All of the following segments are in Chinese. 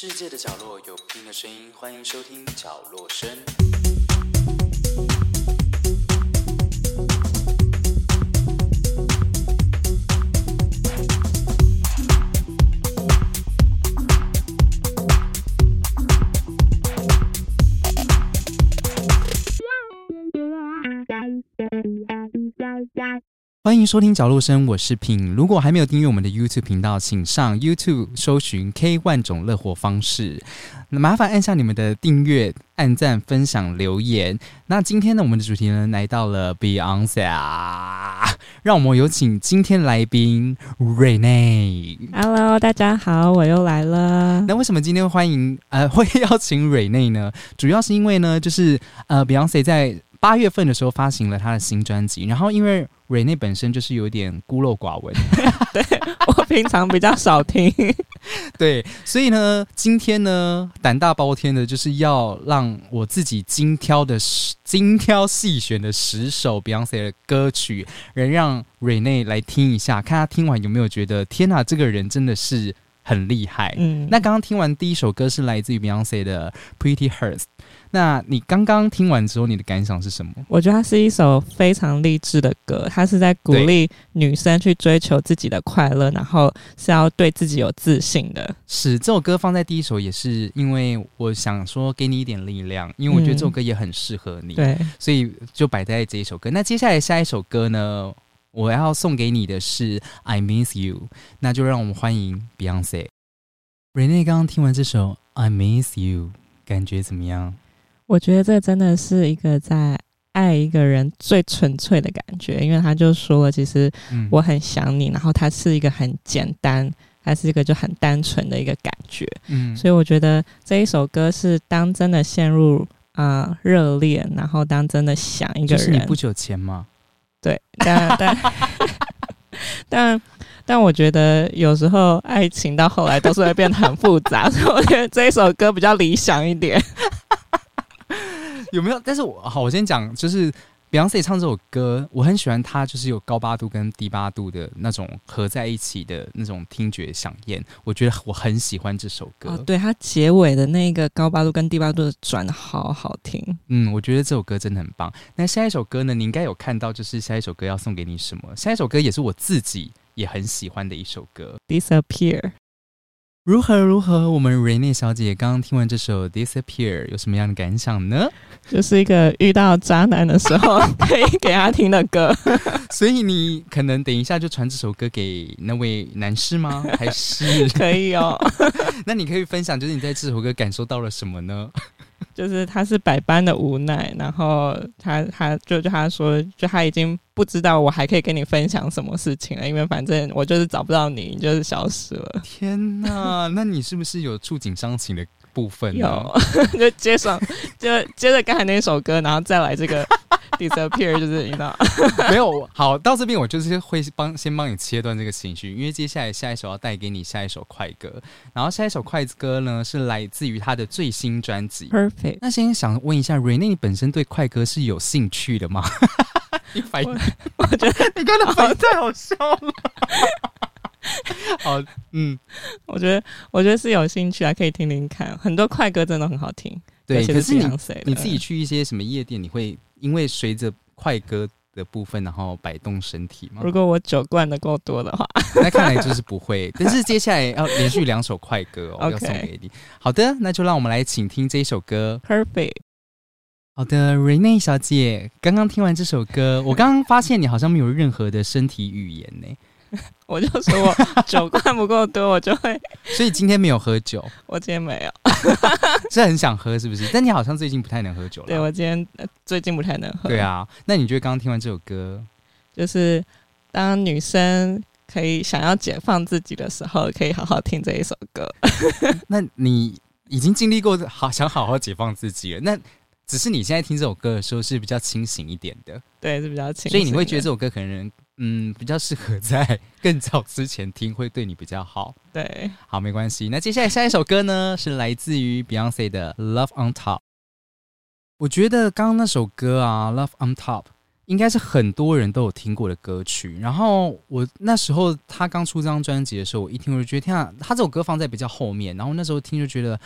世界的角落有不同的声音，欢迎收听角落声。欢迎收听角落声，我是品。如果还没有订阅我们的 YouTube 频道，请上 YouTube 搜寻 K 万种乐活方式。那麻烦按下你们的订阅、按赞、分享、留言。那今天呢，我们的主题呢来到了 Beyonce，让我们有请今天来宾 Rene。Hello，大家好，我又来了。那为什么今天欢迎呃 会邀请 Rene 呢？主要是因为呢，就是呃 Beyonce 在八月份的时候发行了他的新专辑，然后因为瑞内本身就是有点孤陋寡闻，对我平常比较少听，对，所以呢，今天呢，胆大包天的就是要让我自己精挑的精挑细选的十首 Beyonce 的歌曲，能让瑞内来听一下，看他听完有没有觉得天哪，这个人真的是很厉害。嗯，那刚刚听完第一首歌是来自于 Beyonce 的 Pretty Hurts。那你刚刚听完之后，你的感想是什么？我觉得它是一首非常励志的歌，它是在鼓励女生去追求自己的快乐，然后是要对自己有自信的。是这首歌放在第一首，也是因为我想说给你一点力量，因为我觉得这首歌也很适合你，对，所以就摆在这一首歌。那接下来下一首歌呢，我要送给你的是《I Miss You》，那就让我们欢迎 Beyonce。Rene 刚刚听完这首《I Miss You》，感觉怎么样？我觉得这真的是一个在爱一个人最纯粹的感觉，因为他就说了，其实我很想你，然后它是一个很简单，还是一个就很单纯的一个感觉。嗯，所以我觉得这一首歌是当真的陷入啊热恋，然后当真的想一个人。是你不久前吗？对，但但 但但我觉得有时候爱情到后来都是会变得很复杂，所以我觉得这一首歌比较理想一点。有没有？但是我好，我先讲，就是 Beyonce 唱这首歌，我很喜欢它，就是有高八度跟低八度的那种合在一起的那种听觉响应。我觉得我很喜欢这首歌。对它结尾的那个高八度跟低八度的转，好好听。嗯，我觉得这首歌真的很棒。那下一首歌呢？你应该有看到，就是下一首歌要送给你什么？下一首歌也是我自己也很喜欢的一首歌，Disappear。如何如何？我们 Rene 小姐刚刚听完这首 Disappear，有什么样的感想呢？就是一个遇到渣男的时候 可以给他听的歌。所以你可能等一下就传这首歌给那位男士吗？还是可以哦？那你可以分享，就是你在这首歌感受到了什么呢？就是他是百般的无奈，然后他他就就他说，就他已经不知道我还可以跟你分享什么事情了，因为反正我就是找不到你，你就是消失了。天哪，那你是不是有触景伤情的部分？有，就接上就接着刚才那首歌，然后再来这个。Disappear 就是你知道 没有好到这边我就是会帮先帮你切断这个情绪，因为接下来下一首要带给你下一首快歌，然后下一首快歌呢是来自于他的最新专辑 Perfect。那先想问一下 Rene，你本身对快歌是有兴趣的吗？你反应，我觉得你刚才反应太好笑了。好，嗯，我觉得我觉得是有兴趣啊，可以听听看，很多快歌真的很好听。对，可是你你自己去一些什么夜店，你会？因为随着快歌的部分，然后摆动身体吗。如果我酒灌的够多的话，那看来就是不会。但是接下来要连续两首快歌哦，要送给你。好的，那就让我们来请听这一首歌。Perfect。好的，Rene 小姐，刚刚听完这首歌，我刚刚发现你好像没有任何的身体语言呢。我就说我 酒灌不够多，我就会。所以今天没有喝酒。我今天没有，是很想喝，是不是？但你好像最近不太能喝酒了。对，我今天最近不太能喝。对啊，那你觉得刚刚听完这首歌，就是当女生可以想要解放自己的时候，可以好好听这一首歌。那你已经经历过好想好好解放自己了，那只是你现在听这首歌的时候是比较清醒一点的。对，是比较清。所以你会觉得这首歌可能。嗯，比较适合在 更早之前听，会对你比较好。对，好，没关系。那接下来下一首歌呢，是来自于 Beyonce 的《Love on Top》。我觉得刚刚那首歌啊，《Love on Top》应该是很多人都有听过的歌曲。然后我那时候他刚出这张专辑的时候，我一听我就觉得天啊，他这首歌放在比较后面。然后那时候听就觉得。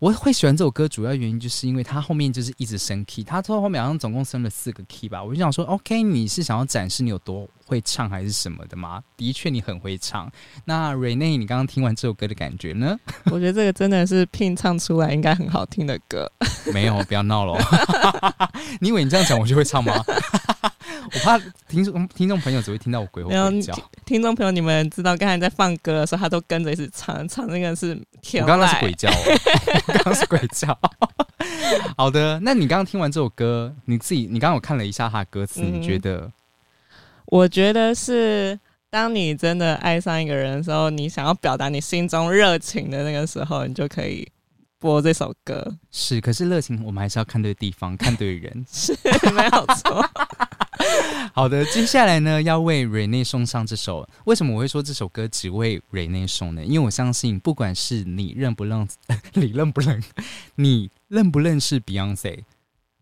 我会喜欢这首歌，主要原因就是因为它后面就是一直升 key，它到后面好像总共升了四个 key 吧。我就想说，OK，你是想要展示你有多会唱还是什么的吗？的确，你很会唱。那 Rene，你刚刚听完这首歌的感觉呢？我觉得这个真的是拼唱出来应该很好听的歌。没有，不要闹了。你以为你这样讲我就会唱吗？我怕听众听众朋友只会听到我鬼吼鬼叫。听众朋友，你们知道刚才在放歌的时候，他都跟着一起唱，唱那个是天我刚刚是鬼叫，刚刚是鬼叫。好的，那你刚刚听完这首歌，你自己你刚刚我看了一下他的歌词，你觉得？我觉得是，当你真的爱上一个人的时候，你想要表达你心中热情的那个时候，你就可以。播这首歌是，可是热情我们还是要看对地方，看对人，是没有错。好的，接下来呢，要为瑞内送上这首。为什么我会说这首歌只为瑞内送呢？因为我相信，不管是你认不认，你认不认，你认不认识 Beyonce，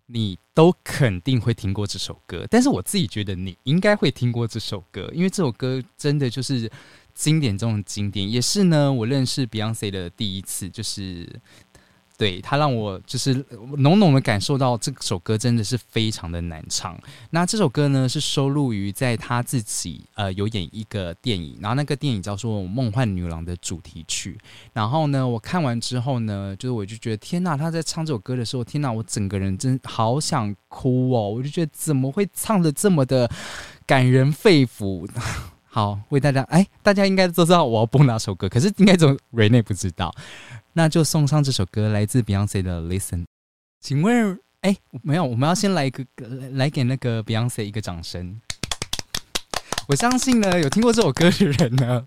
你都肯定会听过这首歌。但是我自己觉得，你应该会听过这首歌，因为这首歌真的就是经典中的经典，也是呢，我认识 Beyonce 的第一次，就是。对他让我就是浓浓的感受到这首歌真的是非常的难唱。那这首歌呢是收录于在他自己呃有演一个电影，然后那个电影叫做《梦幻女郎》的主题曲。然后呢，我看完之后呢，就是我就觉得天呐，他在唱这首歌的时候，天呐，我整个人真好想哭哦！我就觉得怎么会唱的这么的感人肺腑？好，为大家哎，大家应该都知道我要播哪首歌，可是应该总瑞内不知道。那就送上这首歌，来自 Beyonce 的《Listen》。请问，哎，没有，我们要先来一个，来给那个 Beyonce 一个掌声。我相信呢，有听过这首歌的人呢，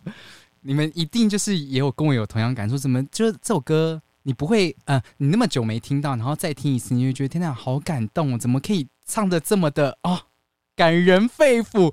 你们一定就是也有跟我有同样感受。怎么，就是这首歌你不会，呃，你那么久没听到，然后再听一次，你会觉得天哪，好感动！怎么可以唱的这么的哦，感人肺腑？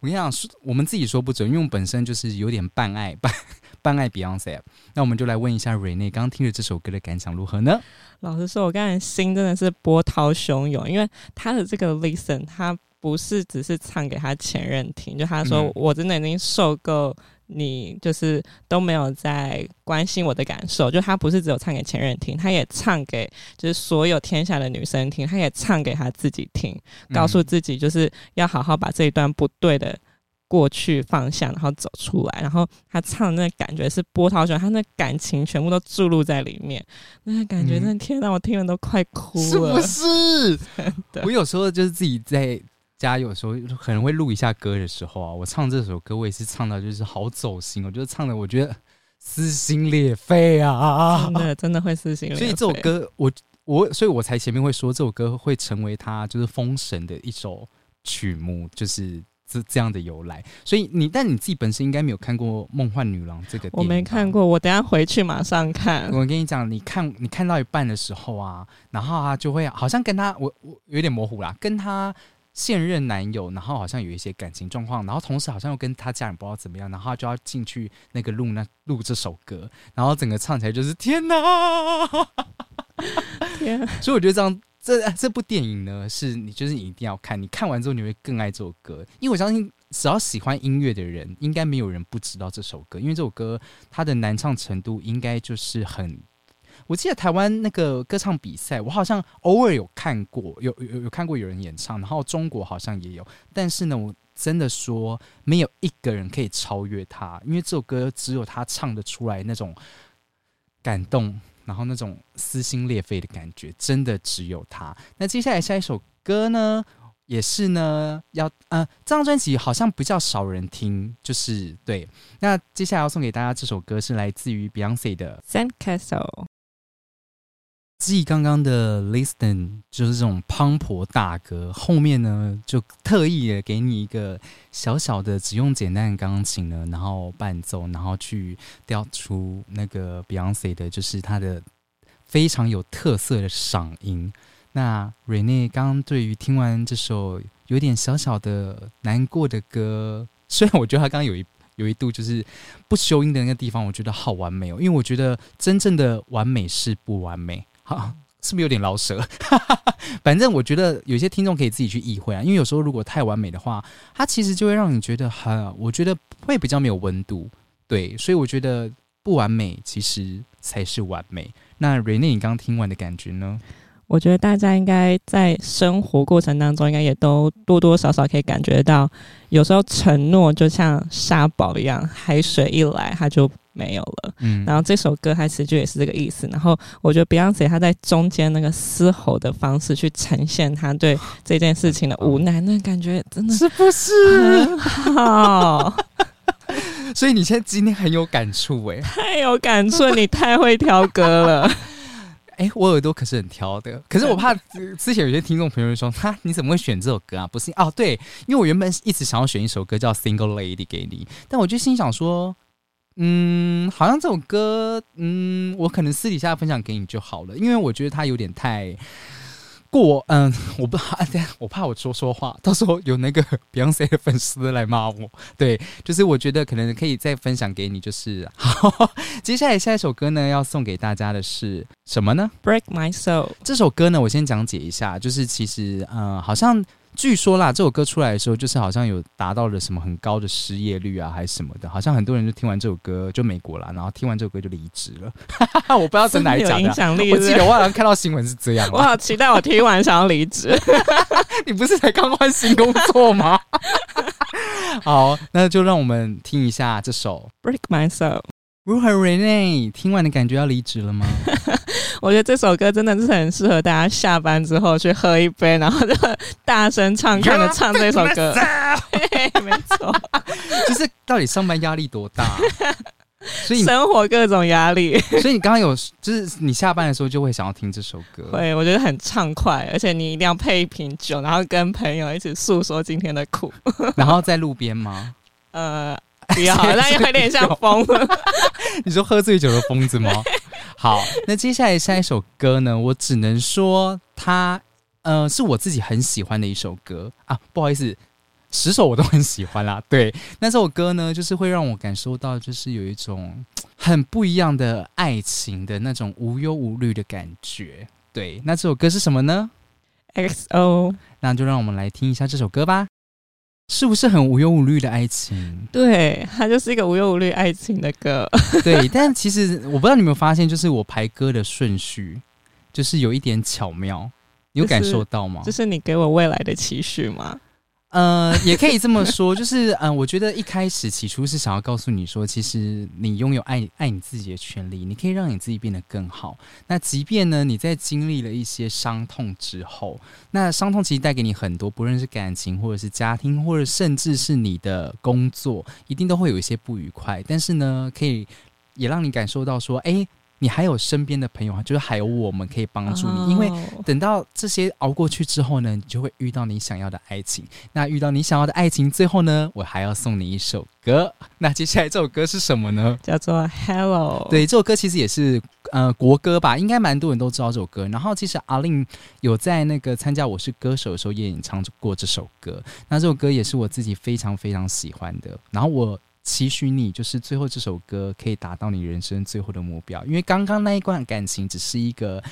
我跟你讲，我们自己说不准，因为我本身就是有点半爱半。半爱 Beyonce，那我们就来问一下 Rene，刚刚听了这首歌的感想如何呢？老实说，我刚才心真的是波涛汹涌，因为他的这个 Listen，他不是只是唱给他前任听，就他说我真的已经受够你，就是都没有在关心我的感受，就他不是只有唱给前任听，他也唱给就是所有天下的女生听，他也唱给他自己听，告诉自己就是要好好把这一段不对的。过去方向，然后走出来，然后他唱的那感觉是波涛汹，他那感情全部都注入在里面，那感觉真的天哪，我听了都快哭了，是不是？我有时候就是自己在家，有时候可能会录一下歌的时候啊，我唱这首歌，我也是唱到就是好走心，我觉得唱的我觉得撕心裂肺啊，真的真的会撕心裂肺。所以这首歌，我我所以我才前面会说这首歌会成为他就是封神的一首曲目，就是。这这样的由来，所以你但你自己本身应该没有看过《梦幻女郎》这个，我没看过，我等下回去马上看。我跟你讲，你看你看到一半的时候啊，然后他就会好像跟他我我有点模糊啦，跟他现任男友，然后好像有一些感情状况，然后同时好像又跟他家人不知道怎么样，然后就要进去那个录那录这首歌，然后整个唱起来就是天哪，天！所以我觉得这样。这这部电影呢，是你就是你一定要看，你看完之后你会更爱这首歌，因为我相信只要喜欢音乐的人，应该没有人不知道这首歌，因为这首歌它的难唱程度应该就是很。我记得台湾那个歌唱比赛，我好像偶尔有看过，有有有看过有人演唱，然后中国好像也有，但是呢，我真的说没有一个人可以超越他，因为这首歌只有他唱得出来那种感动。然后那种撕心裂肺的感觉，真的只有他。那接下来下一首歌呢，也是呢，要呃，这张专辑好像比较少人听，就是对。那接下来要送给大家这首歌是来自于 Beyonce 的《Sand Castle》。继刚刚的 Listen 就是这种磅礴大歌，后面呢就特意的给你一个小小的，只用简单的钢琴呢，然后伴奏，然后去调出那个 Beyonce 的，就是他的非常有特色的嗓音。那 Rene 刚刚对于听完这首有点小小的难过的歌，虽然我觉得他刚刚有一有一度就是不修音的那个地方，我觉得好完美哦，因为我觉得真正的完美是不完美。好，是不是有点老舍？反正我觉得有些听众可以自己去意会啊，因为有时候如果太完美的话，它其实就会让你觉得很，我觉得会比较没有温度。对，所以我觉得不完美其实才是完美。那瑞内，你刚刚听完的感觉呢？我觉得大家应该在生活过程当中，应该也都多多少少可以感觉到，有时候承诺就像沙堡一样，海水一来它就没有了。嗯，然后这首歌它其实就也是这个意思。然后我觉得 Beyonce 他在中间那个嘶吼的方式去呈现他对这件事情的无奈，那感觉真的是不是很好？所以你现在今天很有感触哎，太有感触，你太会挑歌了。哎，我耳朵可是很挑的，可是我怕之前有些听众朋友说，哈，你怎么会选这首歌啊？不是哦，对，因为我原本一直想要选一首歌叫《Single Lady》给你，但我就心想说，嗯，好像这首歌，嗯，我可能私底下分享给你就好了，因为我觉得它有点太。过嗯，我不怕，我怕我说说话，到时候有那个 Beyonce 的粉丝来骂我。对，就是我觉得可能可以再分享给你，就是好。接下来下一首歌呢，要送给大家的是什么呢？Break My Soul 这首歌呢，我先讲解一下，就是其实嗯，好像。据说啦，这首歌出来的时候，就是好像有达到了什么很高的失业率啊，还是什么的。好像很多人就听完这首歌，就美国啦，然后听完这首歌就离职了。我不知道是哪一讲的，我记得我好像看到新闻是这样。我好期待我听完想要离职。你不是才刚换新工作吗？好，那就让我们听一下这首《Break My Soul》。如何，Rene？听完的感觉要离职了吗？我觉得这首歌真的是很适合大家下班之后去喝一杯，然后就大声唱，看着唱这首歌。没错，就是到底上班压力多大？所以生活各种压力。所以你刚刚有，就是你下班的时候就会想要听这首歌。对，我觉得很畅快，而且你一定要配一瓶酒，然后跟朋友一起诉说今天的苦。然后在路边吗？呃，不要，那有点像疯了。你说喝醉酒的疯子吗？好，那接下来下一首歌呢？我只能说，它呃是我自己很喜欢的一首歌啊。不好意思，十首我都很喜欢啦。对，那这首歌呢，就是会让我感受到，就是有一种很不一样的爱情的那种无忧无虑的感觉。对，那这首歌是什么呢？XO，那就让我们来听一下这首歌吧。是不是很无忧无虑的爱情？对，它就是一个无忧无虑爱情的歌。对，但其实我不知道你有没有发现，就是我排歌的顺序，就是有一点巧妙，你有感受到吗？这是你给我未来的期许吗？呃，也可以这么说，就是嗯，我觉得一开始起初是想要告诉你说，其实你拥有爱爱你自己的权利，你可以让你自己变得更好。那即便呢，你在经历了一些伤痛之后，那伤痛其实带给你很多，不论是感情，或者是家庭，或者甚至是你的工作，一定都会有一些不愉快。但是呢，可以也让你感受到说，哎。你还有身边的朋友啊，就是还有我们可以帮助你，因为等到这些熬过去之后呢，你就会遇到你想要的爱情。那遇到你想要的爱情，最后呢，我还要送你一首歌。那接下来这首歌是什么呢？叫做《Hello》。对，这首歌其实也是呃国歌吧，应该蛮多人都知道这首歌。然后其实阿令有在那个参加《我是歌手》的时候也演唱过这首歌。那这首歌也是我自己非常非常喜欢的。然后我。期许你就是最后这首歌可以达到你人生最后的目标，因为刚刚那一段感情只是一个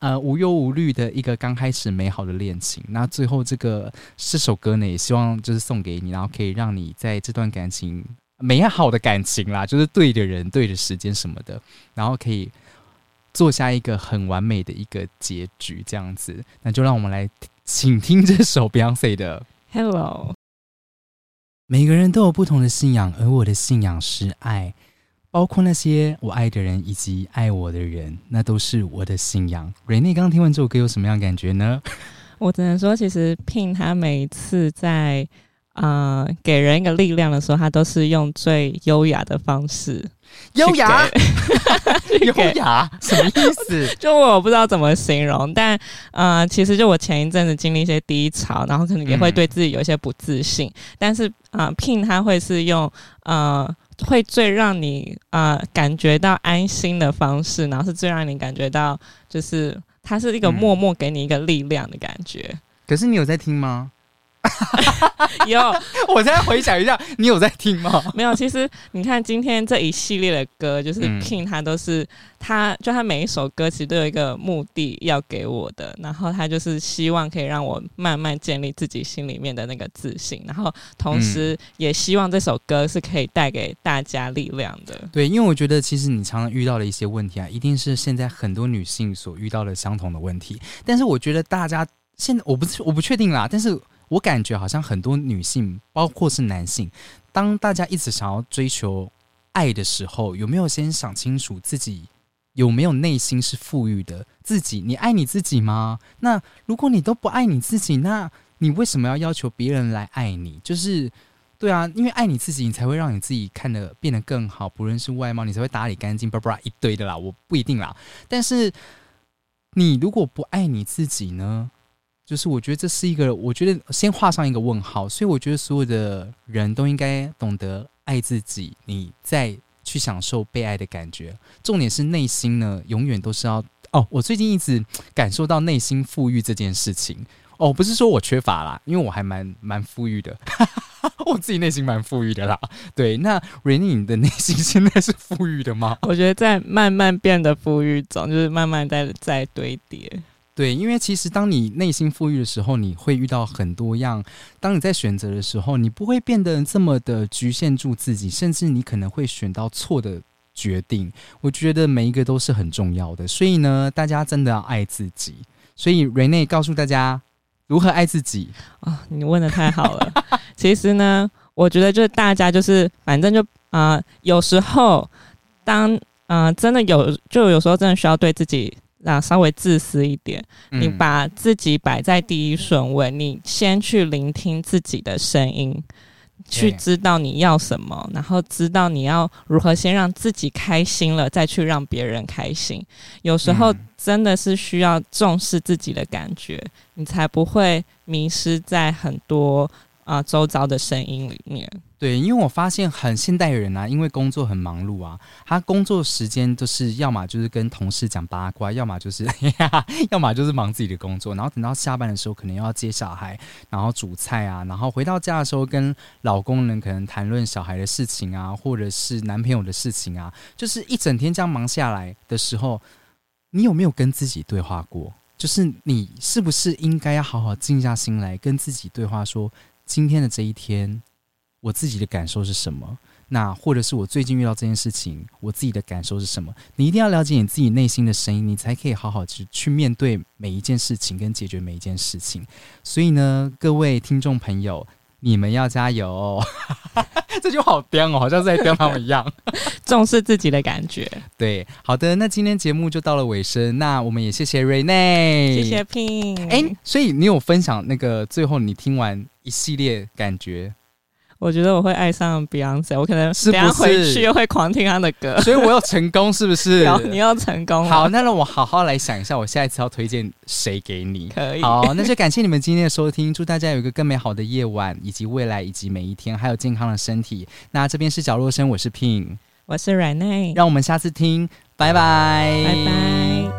呃无忧无虑的一个刚开始美好的恋情。那最后这个这首歌呢，也希望就是送给你，然后可以让你在这段感情美好的感情啦，就是对的人、对的时间什么的，然后可以做下一个很完美的一个结局，这样子。那就让我们来请听这首 Beyonce 的 Hello。每个人都有不同的信仰，而我的信仰是爱，包括那些我爱的人以及爱我的人，那都是我的信仰。瑞内刚听完这首歌有什么样感觉呢？我只能说，其实 Pin 他每一次在啊给人一个力量的时候，他都是用最优雅的方式。优雅，优雅什么意思？就我不知道怎么形容，但呃，其实就我前一阵子经历一些低潮，然后可能也会对自己有一些不自信，但是啊，Pin 他会是用呃，会最让你啊感觉到安心的方式，然后是最让你感觉到就是他是一个默默给你一个力量的感觉。可是你有在听吗？有，我再回想一下，你有在听吗？没有。其实你看今天这一系列的歌，就是 King 他都是他，就他每一首歌其实都有一个目的要给我的，然后他就是希望可以让我慢慢建立自己心里面的那个自信，然后同时也希望这首歌是可以带给大家力量的。对，因为我觉得其实你常常遇到的一些问题啊，一定是现在很多女性所遇到的相同的问题，但是我觉得大家现在我不我不确定啦，但是。我感觉好像很多女性，包括是男性，当大家一直想要追求爱的时候，有没有先想清楚自己有没有内心是富裕的？自己，你爱你自己吗？那如果你都不爱你自己，那你为什么要要求别人来爱你？就是对啊，因为爱你自己，你才会让你自己看得变得更好，不论是外貌，你才会打理干净，叭叭一堆的啦。我不一定啦，但是你如果不爱你自己呢？就是我觉得这是一个，我觉得先画上一个问号，所以我觉得所有的人都应该懂得爱自己，你再去享受被爱的感觉。重点是内心呢，永远都是要哦。我最近一直感受到内心富裕这件事情哦，不是说我缺乏啦，因为我还蛮蛮富裕的，我自己内心蛮富裕的啦。对，那 Rainy 的内心现在是富裕的吗？我觉得在慢慢变得富裕中，就是慢慢在在堆叠。对，因为其实当你内心富裕的时候，你会遇到很多样。当你在选择的时候，你不会变得这么的局限住自己，甚至你可能会选到错的决定。我觉得每一个都是很重要的，所以呢，大家真的要爱自己。所以 Rene 告诉大家如何爱自己啊！你问的太好了。其实呢，我觉得就是大家就是反正就啊，有时候当啊真的有，就有时候真的需要对自己。那稍微自私一点，你把自己摆在第一顺位，你先去聆听自己的声音，去知道你要什么，然后知道你要如何先让自己开心了，再去让别人开心。有时候真的是需要重视自己的感觉，你才不会迷失在很多啊周遭的声音里面。对，因为我发现很现代人啊，因为工作很忙碌啊，他工作时间都是要么就是跟同事讲八卦，要么就是 要么就是忙自己的工作，然后等到下班的时候，可能要接小孩，然后煮菜啊，然后回到家的时候跟老公呢可能谈论小孩的事情啊，或者是男朋友的事情啊，就是一整天这样忙下来的时候，你有没有跟自己对话过？就是你是不是应该要好好静下心来跟自己对话，说今天的这一天。我自己的感受是什么？那或者是我最近遇到这件事情，我自己的感受是什么？你一定要了解你自己内心的声音，你才可以好好去去面对每一件事情，跟解决每一件事情。所以呢，各位听众朋友，你们要加油！这就好颠哦，好像在颠他们一样，重视自己的感觉。对，好的，那今天节目就到了尾声，那我们也谢谢瑞内，谢谢 Pin。哎，所以你有分享那个最后你听完一系列感觉？我觉得我会爱上 Beyonce，我可能等下回去又会狂听他的歌，所以我要成功，是不是？你要成功。好，那让我好好来想一下，我下一次要推荐谁给你？可以。好，那就感谢你们今天的收听，祝大家有一个更美好的夜晚，以及未来，以及每一天，还有健康的身体。那这边是角落声，我是 Pin，我是 Rene，让我们下次听，拜拜，拜拜。